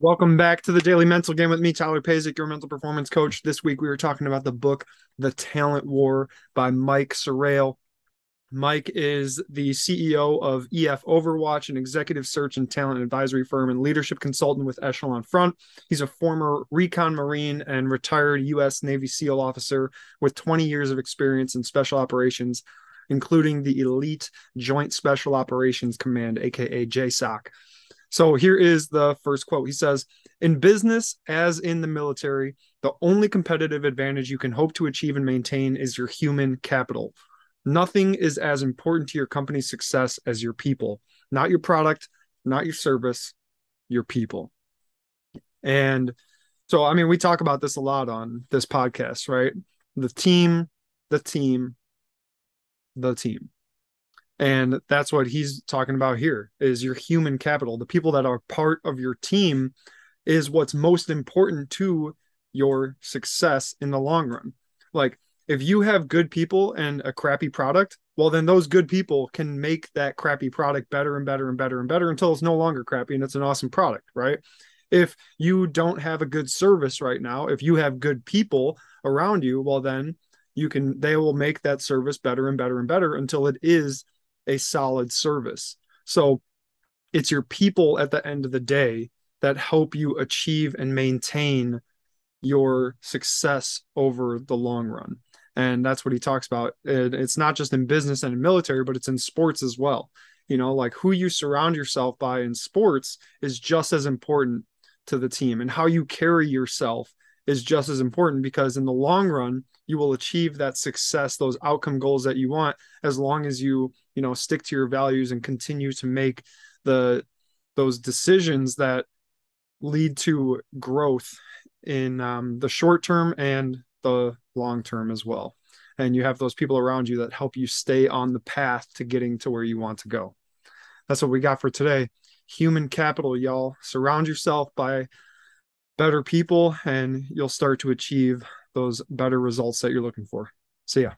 Welcome back to the Daily Mental Game with me, Tyler Pazek, your mental performance coach. This week we were talking about the book The Talent War by Mike Serraille. Mike is the CEO of EF Overwatch, an executive search and talent advisory firm and leadership consultant with Echelon Front. He's a former recon Marine and retired U.S. Navy SEAL officer with 20 years of experience in special operations, including the Elite Joint Special Operations Command, aka JSOC. So here is the first quote. He says, In business, as in the military, the only competitive advantage you can hope to achieve and maintain is your human capital. Nothing is as important to your company's success as your people, not your product, not your service, your people. And so, I mean, we talk about this a lot on this podcast, right? The team, the team, the team and that's what he's talking about here is your human capital. The people that are part of your team is what's most important to your success in the long run. Like if you have good people and a crappy product well then those good people can make that crappy product better and better and better and better until it's no longer crappy and it's an awesome product right? If you don't have a good service right now if you have good people around you well then you can they will make that service better and better and better until it is a solid service. So it's your people at the end of the day that help you achieve and maintain your success over the long run. And that's what he talks about. It's not just in business and in military, but it's in sports as well. You know, like who you surround yourself by in sports is just as important to the team and how you carry yourself is just as important because in the long run you will achieve that success those outcome goals that you want as long as you you know stick to your values and continue to make the those decisions that lead to growth in um, the short term and the long term as well. And you have those people around you that help you stay on the path to getting to where you want to go. That's what we got for today. Human capital y'all. Surround yourself by better people and you'll start to achieve those better results that you're looking for. See ya.